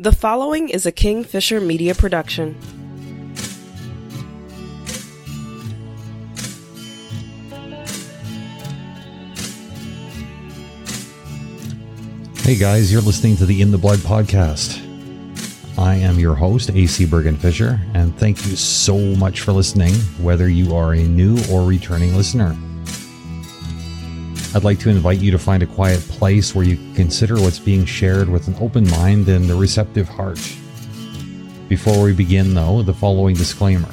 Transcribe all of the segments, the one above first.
The following is a Kingfisher Media production. Hey guys, you're listening to the In the Blood podcast. I am your host, AC Bergen Fischer, and thank you so much for listening, whether you are a new or returning listener. I'd like to invite you to find a quiet place where you consider what's being shared with an open mind and a receptive heart. Before we begin, though, the following disclaimer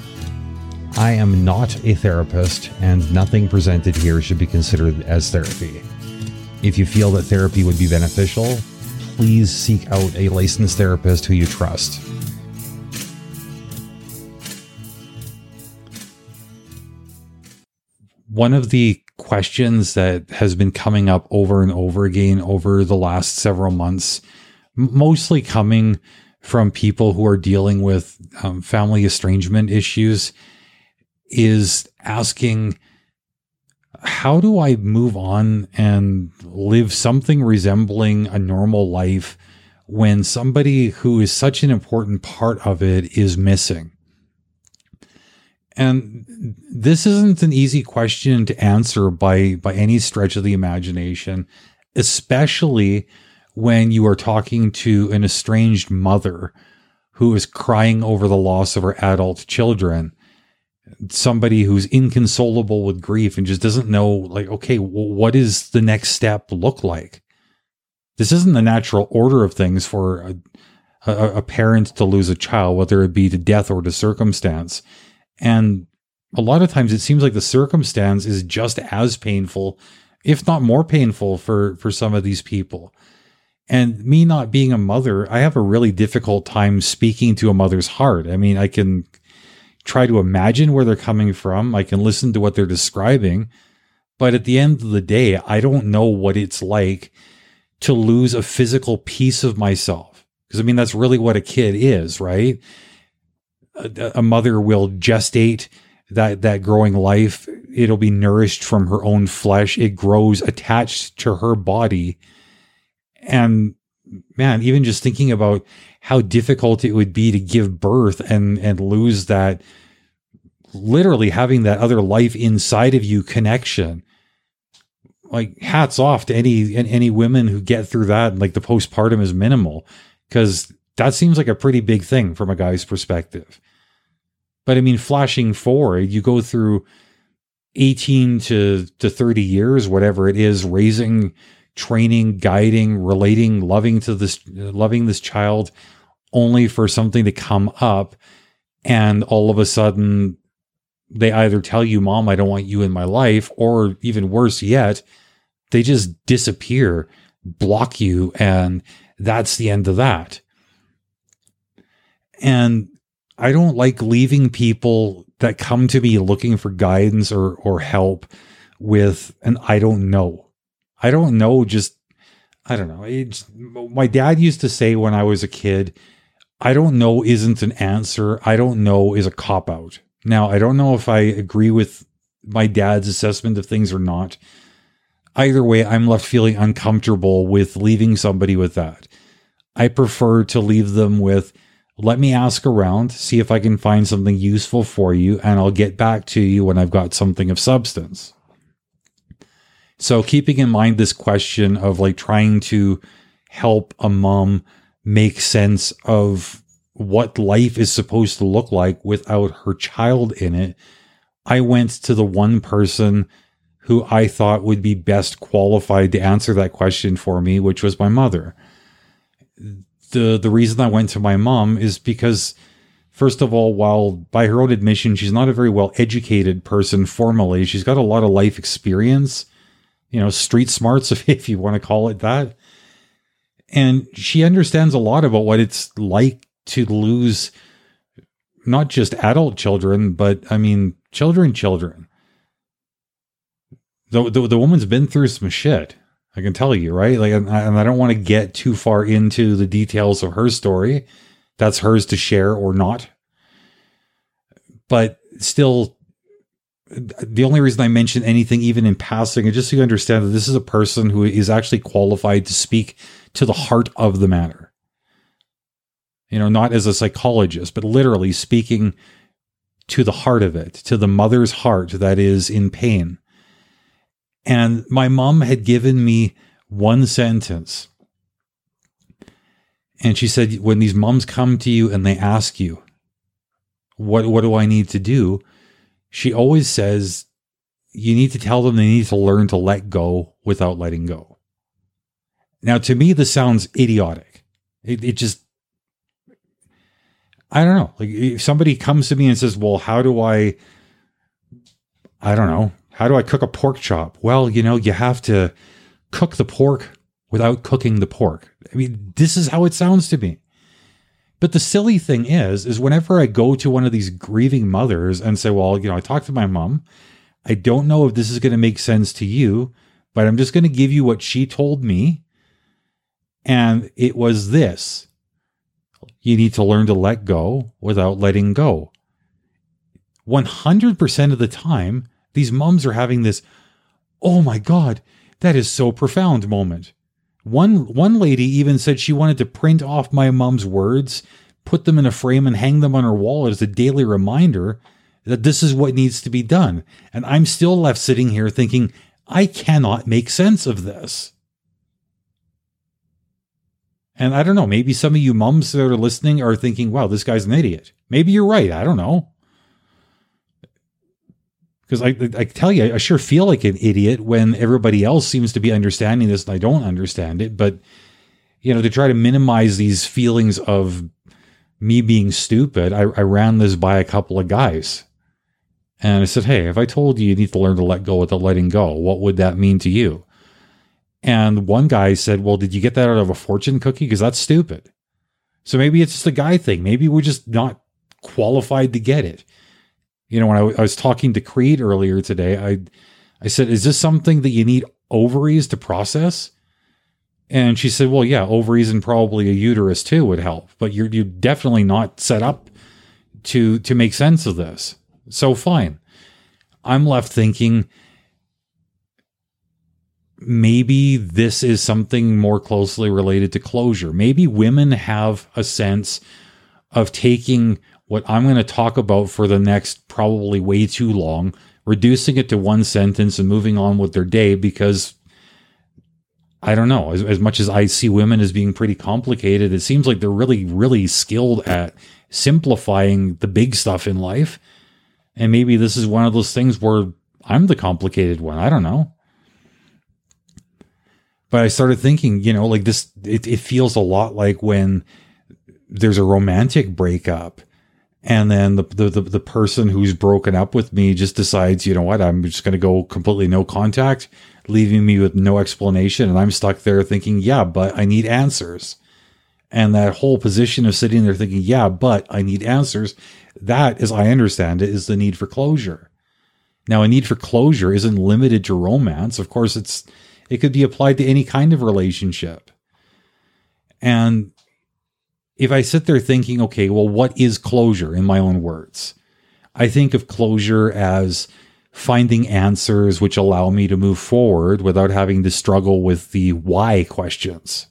I am not a therapist, and nothing presented here should be considered as therapy. If you feel that therapy would be beneficial, please seek out a licensed therapist who you trust. One of the questions that has been coming up over and over again over the last several months, mostly coming from people who are dealing with um, family estrangement issues, is asking, How do I move on and live something resembling a normal life when somebody who is such an important part of it is missing? And this isn't an easy question to answer by by any stretch of the imagination, especially when you are talking to an estranged mother who is crying over the loss of her adult children. Somebody who's inconsolable with grief and just doesn't know like okay what does the next step look like? This isn't the natural order of things for a, a, a parent to lose a child whether it be to death or to circumstance and a lot of times it seems like the circumstance is just as painful, if not more painful for, for some of these people. And me not being a mother, I have a really difficult time speaking to a mother's heart. I mean, I can try to imagine where they're coming from. I can listen to what they're describing. But at the end of the day, I don't know what it's like to lose a physical piece of myself. Because I mean, that's really what a kid is, right? A, a mother will gestate that that growing life. It'll be nourished from her own flesh. It grows attached to her body. And man even just thinking about how difficult it would be to give birth and and lose that literally having that other life inside of you connection like hats off to any any women who get through that like the postpartum is minimal. Because that seems like a pretty big thing from a guy's perspective but I mean, flashing forward, you go through 18 to, to 30 years, whatever it is, raising, training, guiding, relating, loving to this, loving this child only for something to come up. And all of a sudden, they either tell you, Mom, I don't want you in my life, or even worse yet, they just disappear, block you, and that's the end of that. And I don't like leaving people that come to me looking for guidance or or help with an I don't know. I don't know just I don't know. It's, my dad used to say when I was a kid, I don't know isn't an answer. I don't know is a cop out. Now, I don't know if I agree with my dad's assessment of things or not. Either way, I'm left feeling uncomfortable with leaving somebody with that. I prefer to leave them with let me ask around, see if I can find something useful for you, and I'll get back to you when I've got something of substance. So, keeping in mind this question of like trying to help a mom make sense of what life is supposed to look like without her child in it, I went to the one person who I thought would be best qualified to answer that question for me, which was my mother the the reason I went to my mom is because first of all, while by her own admission, she's not a very well educated person formally, she's got a lot of life experience, you know, street smarts, if you want to call it that. And she understands a lot about what it's like to lose not just adult children, but I mean, children, children. The, the, the woman's been through some shit. I can tell you, right? Like, and I, don't want to get too far into the details of her story. That's hers to share or not. But still, the only reason I mention anything, even in passing, is just so you understand that this is a person who is actually qualified to speak to the heart of the matter. You know, not as a psychologist, but literally speaking to the heart of it, to the mother's heart that is in pain. And my mom had given me one sentence. And she said, when these moms come to you and they ask you, what, what do I need to do? She always says, you need to tell them they need to learn to let go without letting go. Now, to me, this sounds idiotic. It, it just, I don't know. Like if somebody comes to me and says, well, how do I, I don't know, how do I cook a pork chop? Well, you know, you have to cook the pork without cooking the pork. I mean, this is how it sounds to me. But the silly thing is, is whenever I go to one of these grieving mothers and say, well, you know, I talked to my mom. I don't know if this is going to make sense to you, but I'm just going to give you what she told me. And it was this you need to learn to let go without letting go. 100% of the time, these moms are having this, oh my God, that is so profound moment. One, one lady even said she wanted to print off my mom's words, put them in a frame, and hang them on her wall as a daily reminder that this is what needs to be done. And I'm still left sitting here thinking, I cannot make sense of this. And I don't know, maybe some of you mums that are listening are thinking, wow, this guy's an idiot. Maybe you're right. I don't know. Because I, I tell you, I sure feel like an idiot when everybody else seems to be understanding this and I don't understand it. But, you know, to try to minimize these feelings of me being stupid, I, I ran this by a couple of guys. And I said, hey, if I told you you need to learn to let go without letting go, what would that mean to you? And one guy said, Well, did you get that out of a fortune cookie? Because that's stupid. So maybe it's just a guy thing. Maybe we're just not qualified to get it. You know, when I, w- I was talking to Creed earlier today, I, I said, Is this something that you need ovaries to process? And she said, Well, yeah, ovaries and probably a uterus too would help, but you're, you're definitely not set up to, to make sense of this. So fine. I'm left thinking, maybe this is something more closely related to closure. Maybe women have a sense of taking what I'm going to talk about for the next probably way too long, reducing it to one sentence and moving on with their day because I don't know. As, as much as I see women as being pretty complicated, it seems like they're really, really skilled at simplifying the big stuff in life. And maybe this is one of those things where I'm the complicated one. I don't know. But I started thinking, you know, like this, it, it feels a lot like when there's a romantic breakup and then the, the, the, person who's broken up with me just decides, you know what, I'm just going to go completely no contact, leaving me with no explanation. And I'm stuck there thinking, yeah, but I need answers. And that whole position of sitting there thinking, yeah, but I need answers. That, as I understand it, is the need for closure. Now, a need for closure isn't limited to romance. Of course, it's it could be applied to any kind of relationship. And if I sit there thinking, okay, well, what is closure in my own words? I think of closure as finding answers which allow me to move forward without having to struggle with the why questions.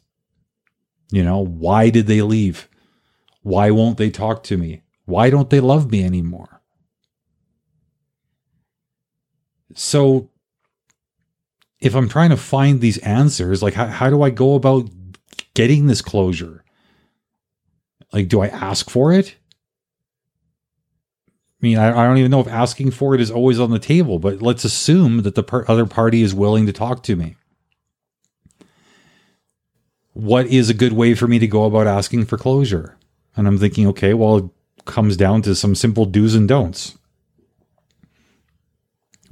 You know, why did they leave? Why won't they talk to me? Why don't they love me anymore? So if I'm trying to find these answers, like how, how do I go about getting this closure? Like, do I ask for it? I mean, I, I don't even know if asking for it is always on the table, but let's assume that the per- other party is willing to talk to me. What is a good way for me to go about asking for closure? And I'm thinking, okay, well, it comes down to some simple do's and don'ts.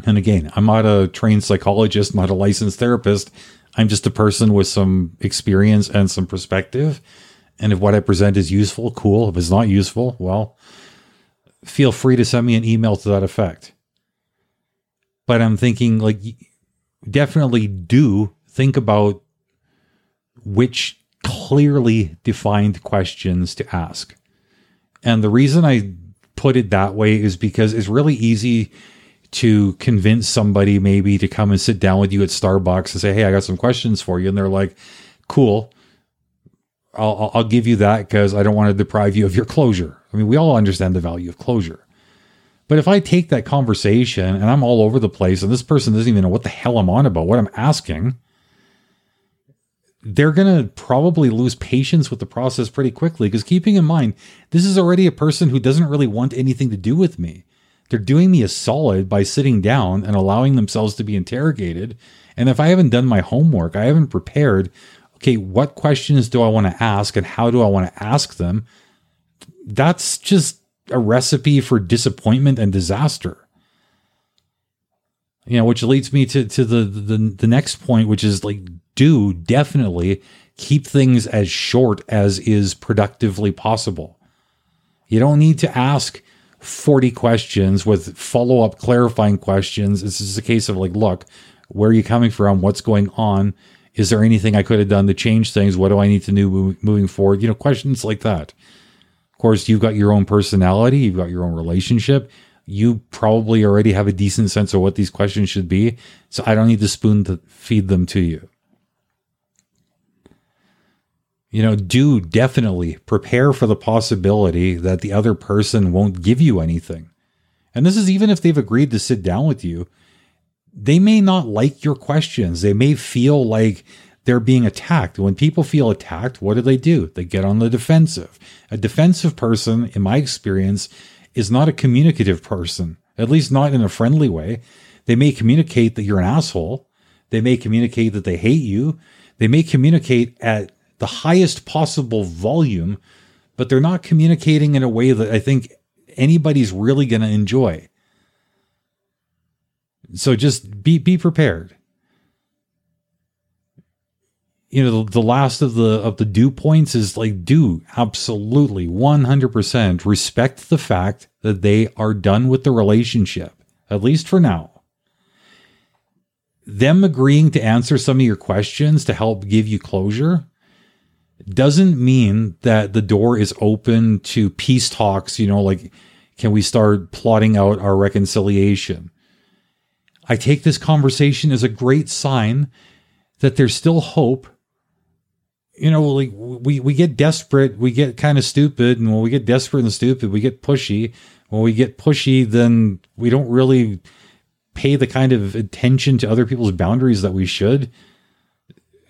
And again, I'm not a trained psychologist, not a licensed therapist. I'm just a person with some experience and some perspective. And if what I present is useful, cool. If it's not useful, well, feel free to send me an email to that effect. But I'm thinking, like, definitely do think about which clearly defined questions to ask. And the reason I put it that way is because it's really easy to convince somebody maybe to come and sit down with you at Starbucks and say, Hey, I got some questions for you. And they're like, Cool. I'll, I'll give you that because I don't want to deprive you of your closure. I mean, we all understand the value of closure. But if I take that conversation and I'm all over the place and this person doesn't even know what the hell I'm on about, what I'm asking, they're going to probably lose patience with the process pretty quickly because keeping in mind, this is already a person who doesn't really want anything to do with me. They're doing me a solid by sitting down and allowing themselves to be interrogated. And if I haven't done my homework, I haven't prepared, okay, what questions do I want to ask and how do I want to ask them? That's just a recipe for disappointment and disaster. You know, which leads me to, to the, the the next point, which is like do definitely keep things as short as is productively possible. You don't need to ask 40 questions with follow up clarifying questions. This is a case of like, look, where are you coming from? What's going on? Is there anything I could have done to change things? What do I need to do moving forward? You know, questions like that. Of course, you've got your own personality, you've got your own relationship. You probably already have a decent sense of what these questions should be. So I don't need to spoon to feed them to you. You know, do definitely prepare for the possibility that the other person won't give you anything. And this is even if they've agreed to sit down with you. They may not like your questions. They may feel like they're being attacked. When people feel attacked, what do they do? They get on the defensive. A defensive person, in my experience, is not a communicative person, at least not in a friendly way. They may communicate that you're an asshole. They may communicate that they hate you. They may communicate at the highest possible volume, but they're not communicating in a way that I think anybody's really going to enjoy. So just be be prepared. You know, the, the last of the of the do points is like do absolutely 100% respect the fact that they are done with the relationship, at least for now. Them agreeing to answer some of your questions to help give you closure doesn't mean that the door is open to peace talks, you know, like, can we start plotting out our reconciliation? I take this conversation as a great sign that there's still hope. You know, like we, we get desperate, we get kind of stupid. And when we get desperate and stupid, we get pushy. When we get pushy, then we don't really pay the kind of attention to other people's boundaries that we should.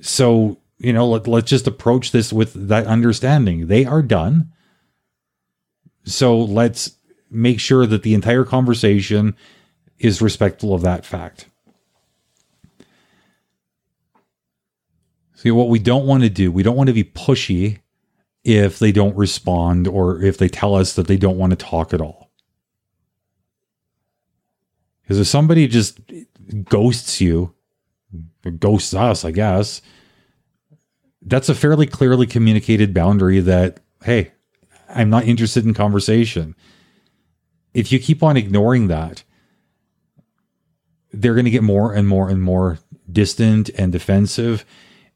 So you know, let, let's just approach this with that understanding. They are done. So let's make sure that the entire conversation is respectful of that fact. See, what we don't want to do, we don't want to be pushy if they don't respond or if they tell us that they don't want to talk at all. Because if somebody just ghosts you, ghosts us, I guess, that's a fairly clearly communicated boundary that, hey, I'm not interested in conversation. If you keep on ignoring that, they're going to get more and more and more distant and defensive.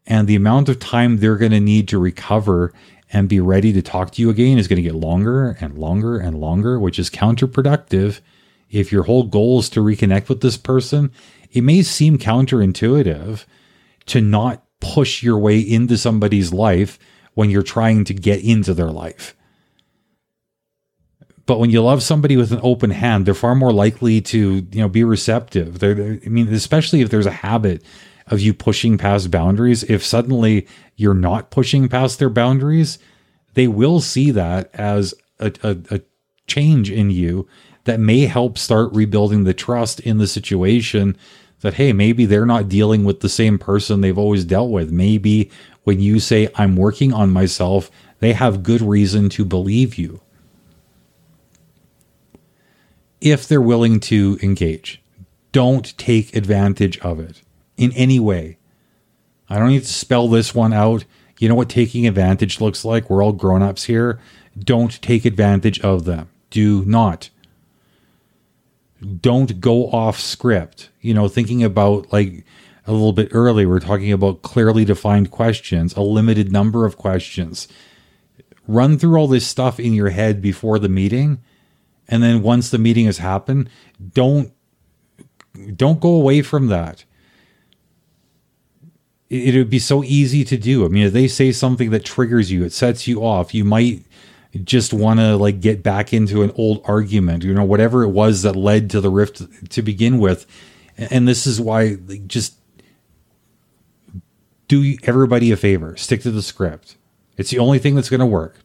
And the amount of time they're going to need to recover and be ready to talk to you again is going to get longer and longer and longer, which is counterproductive. If your whole goal is to reconnect with this person, it may seem counterintuitive to not push your way into somebody's life when you're trying to get into their life. But when you love somebody with an open hand, they're far more likely to, you know, be receptive. They're, I mean, especially if there's a habit of you pushing past boundaries. If suddenly you're not pushing past their boundaries, they will see that as a, a, a change in you that may help start rebuilding the trust in the situation that, hey, maybe they're not dealing with the same person they've always dealt with. Maybe when you say, I'm working on myself, they have good reason to believe you. If they're willing to engage, don't take advantage of it in any way. I don't need to spell this one out. You know what taking advantage looks like? We're all grown ups here. Don't take advantage of them. Do not don't go off script. You know, thinking about like a little bit earlier, we are talking about clearly defined questions, a limited number of questions. Run through all this stuff in your head before the meeting. And then once the meeting has happened, don't don't go away from that. it, it would be so easy to do. I mean, if they say something that triggers you, it sets you off, you might just want to like get back into an old argument, you know, whatever it was that led to the rift to begin with. And this is why like, just do everybody a favor, stick to the script. It's the only thing that's going to work.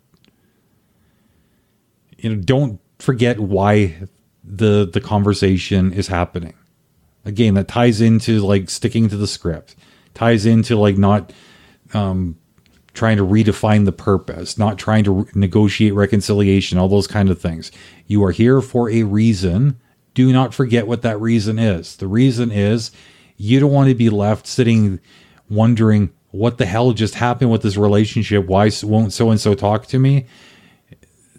You know, don't forget why the the conversation is happening. Again, that ties into like sticking to the script. Ties into like not um trying to redefine the purpose, not trying to re- negotiate reconciliation, all those kind of things. You are here for a reason. Do not forget what that reason is. The reason is you don't want to be left sitting wondering what the hell just happened with this relationship. Why won't so and so talk to me?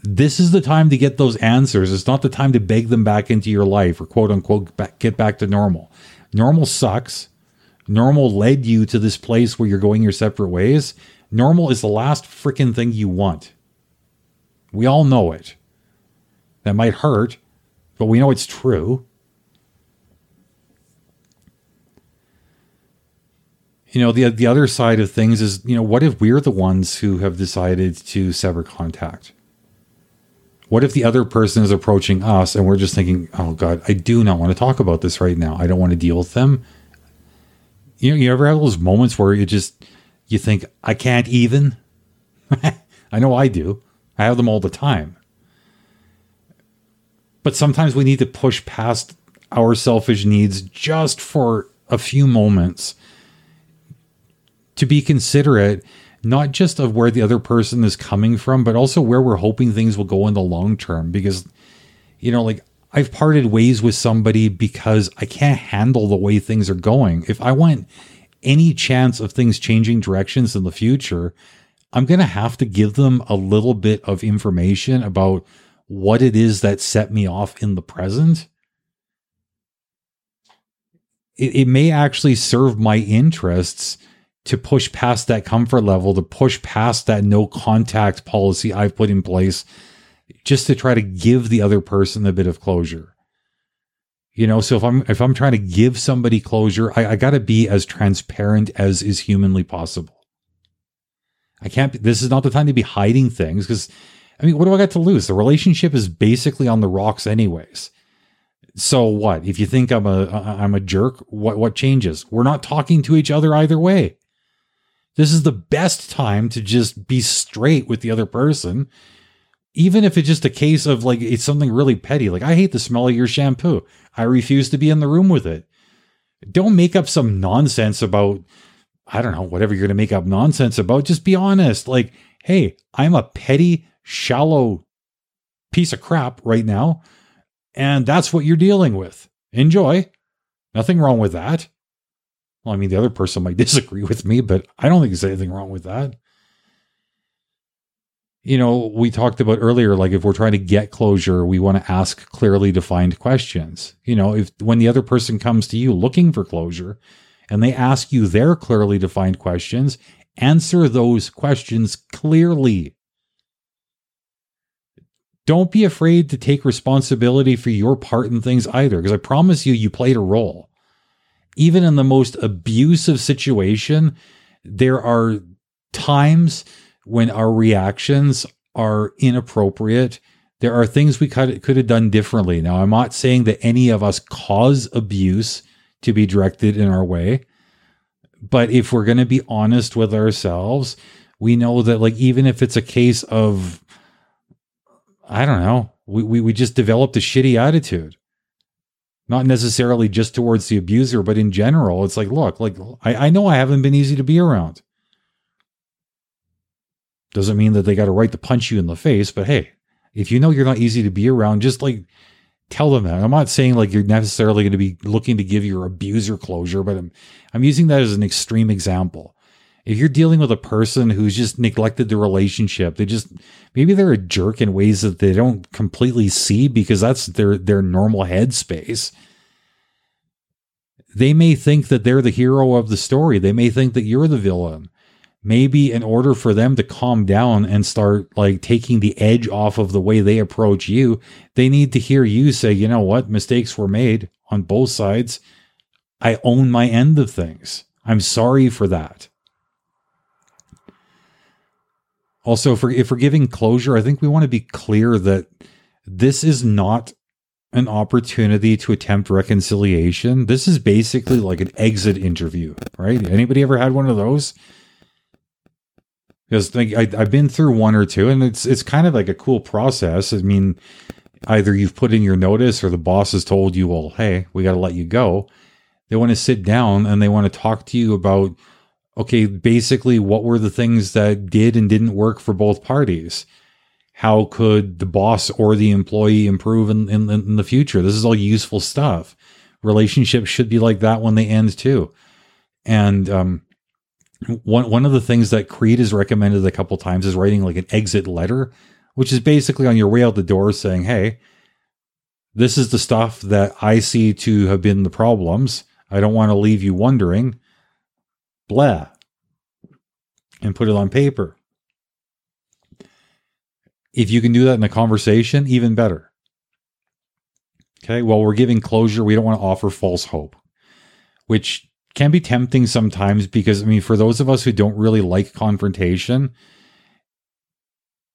This is the time to get those answers. It's not the time to beg them back into your life or quote unquote get back to normal. Normal sucks. Normal led you to this place where you're going your separate ways. Normal is the last freaking thing you want. We all know it. That might hurt, but we know it's true. You know, the the other side of things is, you know, what if we're the ones who have decided to sever contact? What if the other person is approaching us and we're just thinking, "Oh god, I do not want to talk about this right now. I don't want to deal with them." You know, you ever have those moments where you just you think, I can't even? I know I do. I have them all the time. But sometimes we need to push past our selfish needs just for a few moments to be considerate, not just of where the other person is coming from, but also where we're hoping things will go in the long term. Because, you know, like I've parted ways with somebody because I can't handle the way things are going. If I want any chance of things changing directions in the future, I'm going to have to give them a little bit of information about what it is that set me off in the present. It, it may actually serve my interests to push past that comfort level, to push past that no contact policy I've put in place, just to try to give the other person a bit of closure. You know, so if I'm if I'm trying to give somebody closure, I, I got to be as transparent as is humanly possible. I can't. This is not the time to be hiding things because, I mean, what do I got to lose? The relationship is basically on the rocks, anyways. So what? If you think I'm a I'm a jerk, what what changes? We're not talking to each other either way. This is the best time to just be straight with the other person even if it's just a case of like it's something really petty, like I hate the smell of your shampoo. I refuse to be in the room with it. Don't make up some nonsense about, I don't know, whatever you're going to make up nonsense about. Just be honest. Like, hey, I'm a petty, shallow piece of crap right now. And that's what you're dealing with. Enjoy. Nothing wrong with that. Well, I mean, the other person might disagree with me, but I don't think there's anything wrong with that you know, we talked about earlier, like if we're trying to get closure, we want to ask clearly defined questions. You know, if when the other person comes to you looking for closure and they ask you their clearly defined questions, answer those questions clearly. Don't be afraid to take responsibility for your part in things either, because I promise you, you played a role. Even in the most abusive situation, there are times when our reactions are inappropriate. There are things we could, could have done differently. Now, I'm not saying that any of us cause abuse to be directed in our way. But if we're going to be honest with ourselves, we know that, like, even if it's a case of, I don't know, we, we, we just developed a shitty attitude. Not necessarily just towards the abuser, but in general, it's like, look, like, I, I know I haven't been easy to be around. Doesn't mean that they got a right to punch you in the face, but hey, if you know you're not easy to be around, just like tell them that. I'm not saying like you're necessarily going to be looking to give your abuser closure, but I'm I'm using that as an extreme example. If you're dealing with a person who's just neglected the relationship, they just maybe they're a jerk in ways that they don't completely see because that's their their normal headspace. They may think that they're the hero of the story. They may think that you're the villain maybe in order for them to calm down and start like taking the edge off of the way they approach you, they need to hear you say, you know what, mistakes were made on both sides. I own my end of things. I'm sorry for that. Also, we're, if we're giving closure, I think we want to be clear that this is not an opportunity to attempt reconciliation. This is basically like an exit interview, right? Anybody ever had one of those? Because like I, I've been through one or two, and it's it's kind of like a cool process. I mean, either you've put in your notice, or the boss has told you, "Well, hey, we got to let you go." They want to sit down and they want to talk to you about, okay, basically, what were the things that did and didn't work for both parties how could the boss or the employee improve in, in, in the future? This is all useful stuff. Relationships should be like that when they end too. And um, one one of the things that Creed has recommended a couple times is writing like an exit letter, which is basically on your way out the door saying, "Hey, this is the stuff that I see to have been the problems. I don't want to leave you wondering." Blah, and put it on paper. If you can do that in a conversation, even better. Okay, well, we're giving closure. We don't want to offer false hope, which can be tempting sometimes because, I mean, for those of us who don't really like confrontation,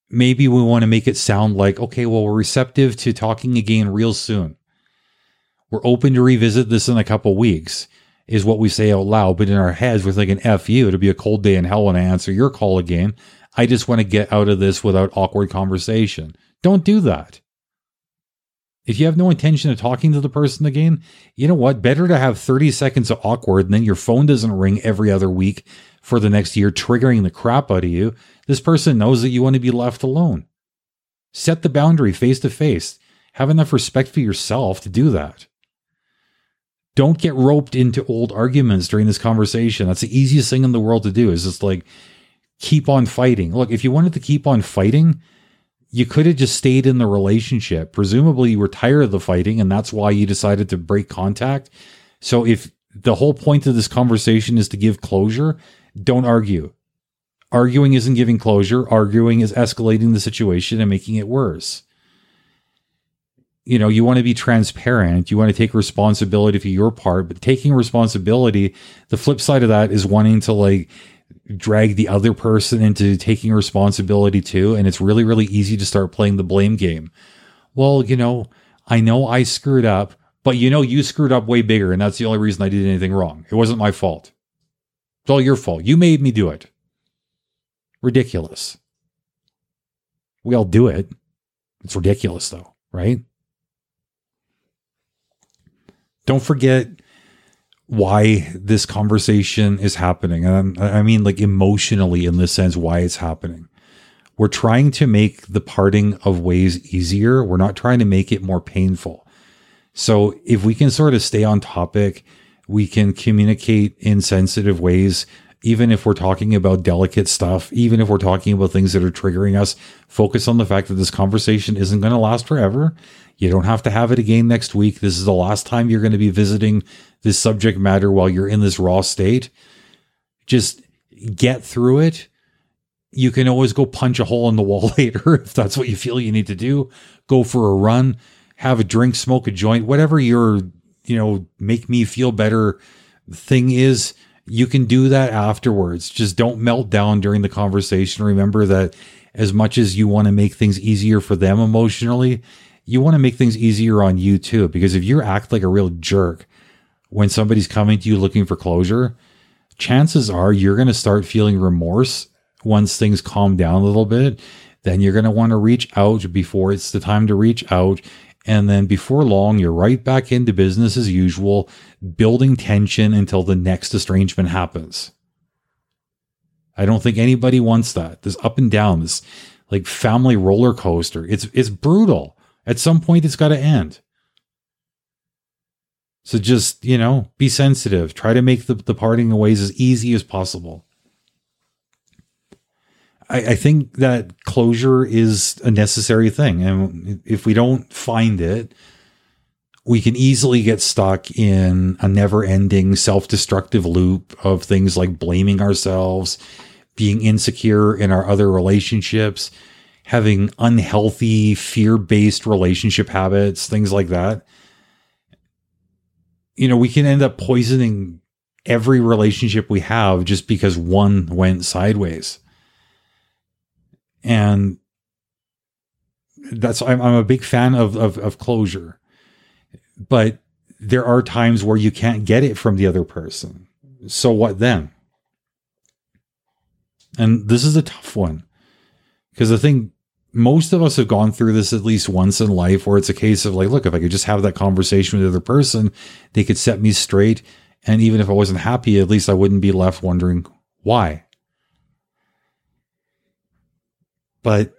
maybe we want to make it sound like, okay, well, we're receptive to talking again real soon. We're open to revisit this in a couple weeks, is what we say out loud. But in our heads, we're thinking, F you, it'll be a cold day in hell when I answer your call again. I just want to get out of this without awkward conversation. Don't do that. If you have no intention of talking to the person again, you know what? Better to have 30 seconds of awkward and then your phone doesn't ring every other week for the next year, triggering the crap out of you. This person knows that you want to be left alone. Set the boundary face to face. Have enough respect for yourself to do that. Don't get roped into old arguments during this conversation. That's the easiest thing in the world to do is just like, keep on fighting. Look, if you wanted to keep on fighting, you could have just stayed in the relationship. Presumably, you were tired of the fighting, and that's why you decided to break contact. So, if the whole point of this conversation is to give closure, don't argue. Arguing isn't giving closure, arguing is escalating the situation and making it worse. You know, you want to be transparent, you want to take responsibility for your part, but taking responsibility, the flip side of that is wanting to like drag the other person into taking responsibility too. And it's really, really easy to start playing the blame game. Well, you know, I know I screwed up, but you know, you screwed up way bigger. And that's the only reason I did anything wrong. It wasn't my fault. It's all your fault. You made me do it. Ridiculous. We all do it. It's ridiculous though, right? Don't forget why this conversation is happening. And I mean, like emotionally, in this sense, why it's happening. We're trying to make the parting of ways easier. We're not trying to make it more painful. So if we can sort of stay on topic, we can communicate in sensitive ways, even if we're talking about delicate stuff, even if we're talking about things that are triggering us, focus on the fact that this conversation isn't going to last forever. You don't have to have it again next week. This is the last time you're going to be visiting this subject matter while you're in this raw state. Just get through it. You can always go punch a hole in the wall later if that's what you feel you need to do. Go for a run, have a drink, smoke a joint, whatever your, you know, make me feel better thing is. You can do that afterwards. Just don't melt down during the conversation. Remember that as much as you want to make things easier for them emotionally, you want to make things easier on you too. Because if you act like a real jerk when somebody's coming to you looking for closure, chances are you're going to start feeling remorse once things calm down a little bit. Then you're going to want to reach out before it's the time to reach out. And then before long, you're right back into business as usual, building tension until the next estrangement happens. I don't think anybody wants that. This up and down, this like family roller coaster. It's it's brutal. At some point it's got to end. So just, you know, be sensitive. Try to make the, the parting ways as easy as possible. I, I think that closure is a necessary thing. And if we don't find it, we can easily get stuck in a never ending self destructive loop of things like blaming ourselves, being insecure in our other relationships, having unhealthy fear based relationship habits, things like that you know, we can end up poisoning every relationship we have just because one went sideways. And that's I'm, I'm a big fan of, of of closure, but there are times where you can't get it from the other person. So what then? And this is a tough one because the think most of us have gone through this at least once in life where it's a case of like, look, if I could just have that conversation with the other person, they could set me straight. And even if I wasn't happy, at least I wouldn't be left wondering why. But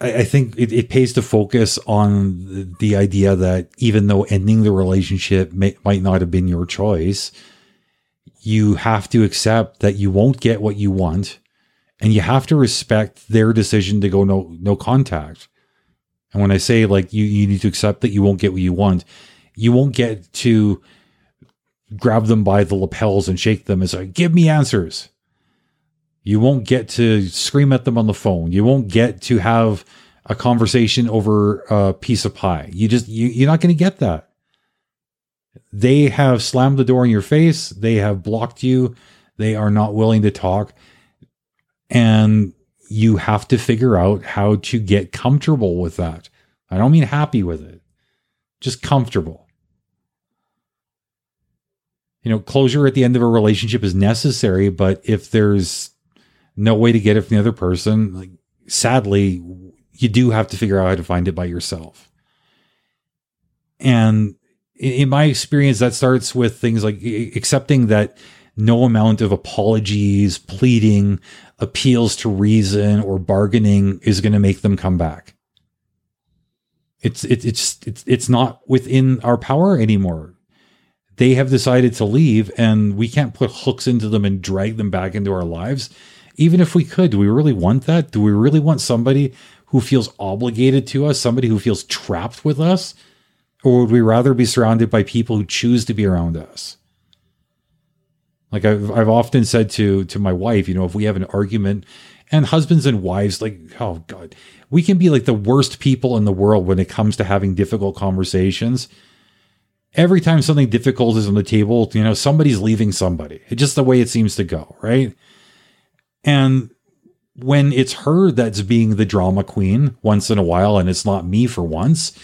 I, I think it, it, pays to focus on the, idea that even though ending the relationship may, might not have been your choice, you have to accept that you won't get what you want and you have to respect their decision to go no no contact. And when I say like you you need to accept that you won't get what you want, you won't get to grab them by the lapels and shake them and say, "Give me answers." You won't get to scream at them on the phone. You won't get to have a conversation over a piece of pie. You just you, you're not going to get that. They have slammed the door in your face. They have blocked you. They are not willing to talk. And you have to figure out how to get comfortable with that. I don't mean happy with it, just comfortable. You know, closure at the end of a relationship is necessary, but if there's no way to get it from the other person, like sadly, you do have to figure out how to find it by yourself. And in my experience, that starts with things like accepting that no amount of apologies, pleading, appeals to reason, or bargaining is going to make them come back. It's it, it's it's it's not within our power anymore. They have decided to leave, and we can't put hooks into them and drag them back into our lives. Even if we could, do we really want that? Do we really want somebody who feels obligated to us, somebody who feels trapped with us? Or would we rather be surrounded by people who choose to be around us? Like I've I've often said to to my wife, you know, if we have an argument and husbands and wives, like, oh God, we can be like the worst people in the world when it comes to having difficult conversations. Every time something difficult is on the table, you know, somebody's leaving somebody. It's just the way it seems to go, right? And when it's her that's being the drama queen once in a while and it's not me for once,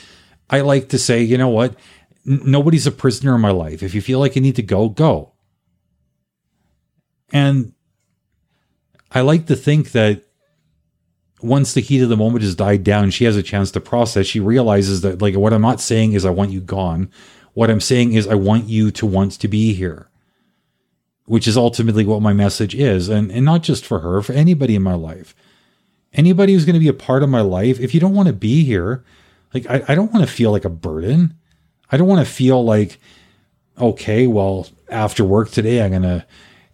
I like to say, you know what? N- nobody's a prisoner in my life. If you feel like you need to go, go. And I like to think that once the heat of the moment has died down, she has a chance to process. She realizes that, like, what I'm not saying is I want you gone. What I'm saying is I want you to want to be here, which is ultimately what my message is. And, and not just for her, for anybody in my life. Anybody who's going to be a part of my life, if you don't want to be here, like, I, I don't want to feel like a burden. I don't want to feel like, okay, well, after work today, I'm going to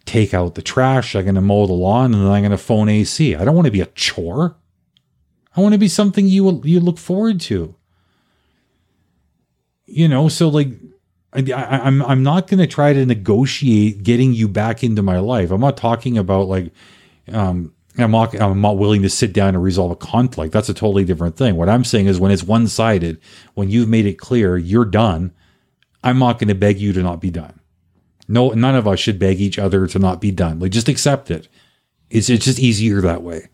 take out the trash. I'm going to mow the lawn and then I'm going to phone AC. I don't want to be a chore. I want to be something you you look forward to. You know, so like I, am I'm, I'm not going to try to negotiate getting you back into my life. I'm not talking about like um I'm not, I'm not willing to sit down and resolve a conflict. That's a totally different thing. What I'm saying is when it's one sided, when you've made it clear you're done, I'm not going to beg you to not be done. No, none of us should beg each other to not be done. Like just accept it. It's it's just easier that way.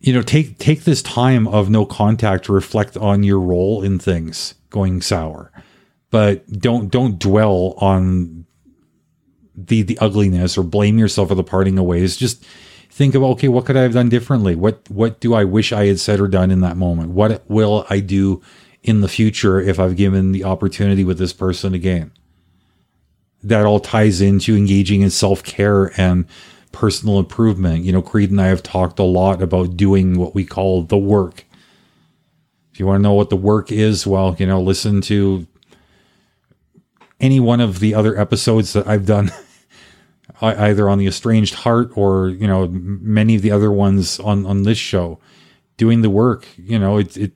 You know, take take this time of no contact to reflect on your role in things going sour. But don't don't dwell on the the ugliness or blame yourself for the parting of ways. Just think about okay, what could I have done differently? What what do I wish I had said or done in that moment? What will I do in the future if I've given the opportunity with this person again. That all ties into engaging in self care and personal improvement. You know, Creed and I have talked a lot about doing what we call the work. If you want to know what the work is, well, you know, listen to any one of the other episodes that I've done, either on the estranged heart or you know many of the other ones on on this show. Doing the work, you know, it it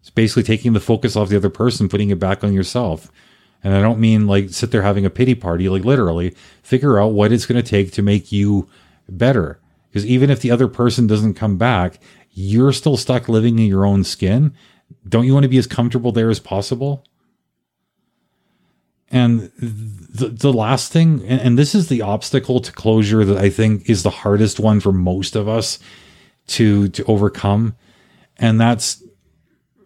it's basically taking the focus off the other person, putting it back on yourself. And I don't mean like sit there having a pity party, like literally figure out what it's going to take to make you better. Because even if the other person doesn't come back, you're still stuck living in your own skin. Don't you want to be as comfortable there as possible? And the, the last thing, and, and this is the obstacle to closure that I think is the hardest one for most of us to to overcome, and that's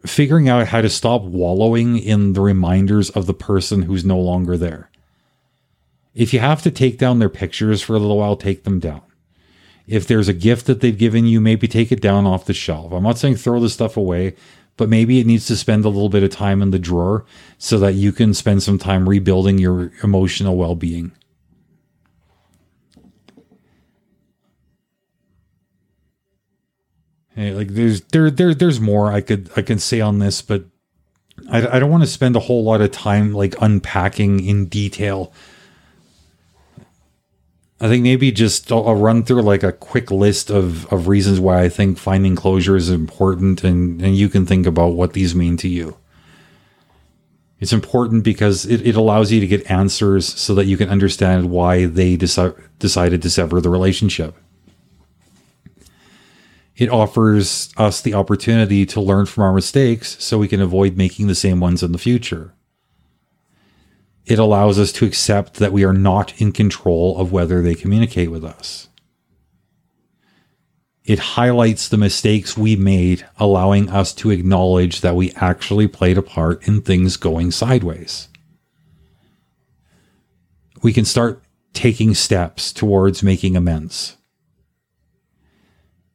figuring out how to stop wallowing in the reminders of the person who's no longer there. If you have to take down their pictures for a little while, take them down. If there's a gift that they've given you, maybe take it down off the shelf. I'm not saying throw the stuff away, but maybe it needs to spend a little bit of time in the drawer so that you can spend some time rebuilding your emotional well being. Like there's there there there's more I could I can say on this, but I, I don't want to spend a whole lot of time like unpacking in detail. I think maybe just I'll, I'll, run through like a quick list of, of reasons why I think finding closure is important, and, and you can think about what these mean to you. It's important because it, it allows you to get answers so that you can understand why they deci- decided to sever the relationship it offers us the opportunity to learn from our mistakes so we can avoid making the same ones in the future. It allows us to accept that we are not in control of whether they communicate with us. It highlights the mistakes we made, allowing us to acknowledge that we actually played a part in things going sideways. We can start taking steps towards making amends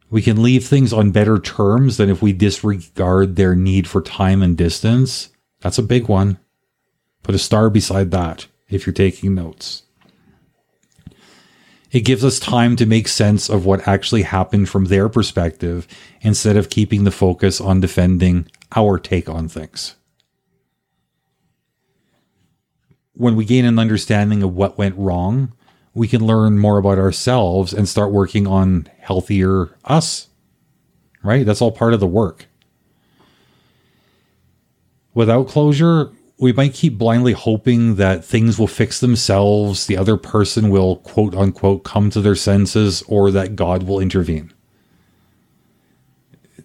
we can leave things on better terms than if we disregard their need for time and distance. That's a big one. Put a star beside that if you're taking notes. It gives us time to make sense of what actually happened from their perspective instead of keeping the focus on defending our take on things. When we gain an understanding of what went wrong, we can learn more about ourselves and start working on healthier us. Right? That's all part of the work. Without closure, we might keep blindly hoping that things will fix themselves, the other person will quote unquote come to their senses, or that God will intervene.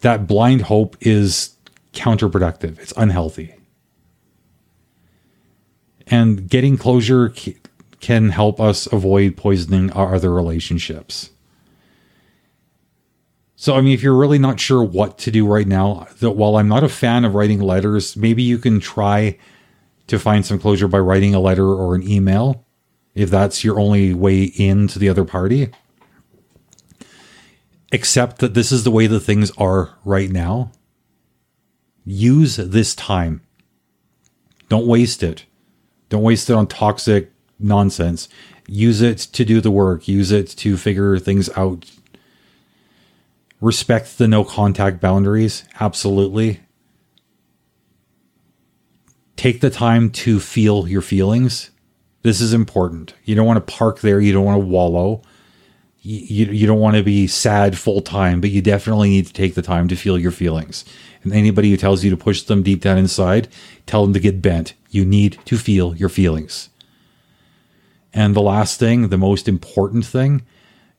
That blind hope is counterproductive, it's unhealthy. And getting closure can help us avoid poisoning our other relationships. So, I mean, if you're really not sure what to do right now, that while I'm not a fan of writing letters, maybe you can try to find some closure by writing a letter or an email, if that's your only way in to the other party. Accept that this is the way the things are right now. Use this time. Don't waste it. Don't waste it on toxic nonsense. Use it to do the work, use it to figure things out. Respect the no contact boundaries, absolutely. Take the time to feel your feelings. This is important. You don't want to park there, you don't want to wallow. You, you, don't want to be sad full time, but you definitely need to take the time to feel your feelings. And anybody who tells you to push them deep down inside, tell them to get bent. You need to feel your feelings. And the last thing, the most important thing,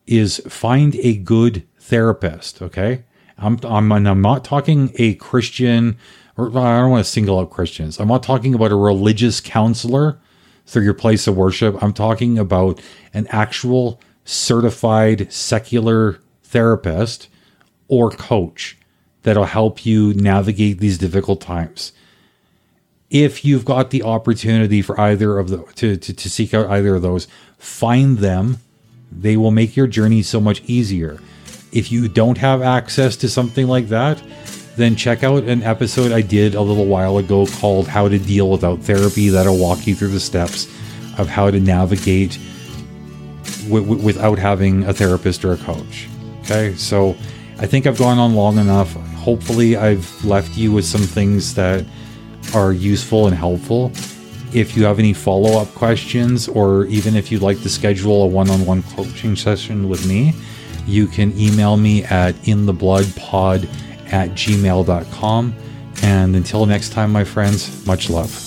is find a good therapist. Okay. I'm, I'm, I'm not talking a Christian, or I don't want to single out Christians. I'm not talking about a religious counselor through your place of worship. I'm talking about an actual certified secular therapist or coach that'll help you navigate these difficult times if you've got the opportunity for either of the to, to, to seek out either of those, find them. They will make your journey so much easier. If you don't have access to something like that, then check out an episode I did a little while ago called How to Deal Without Therapy. That'll walk you through the steps of how to navigate w- w- without having a therapist or a coach. Okay, so I think I've gone on long enough. Hopefully, I've left you with some things that are useful and helpful. If you have any follow up questions, or even if you'd like to schedule a one on one coaching session with me, you can email me at inthebloodpod at gmail.com. And until next time, my friends, much love.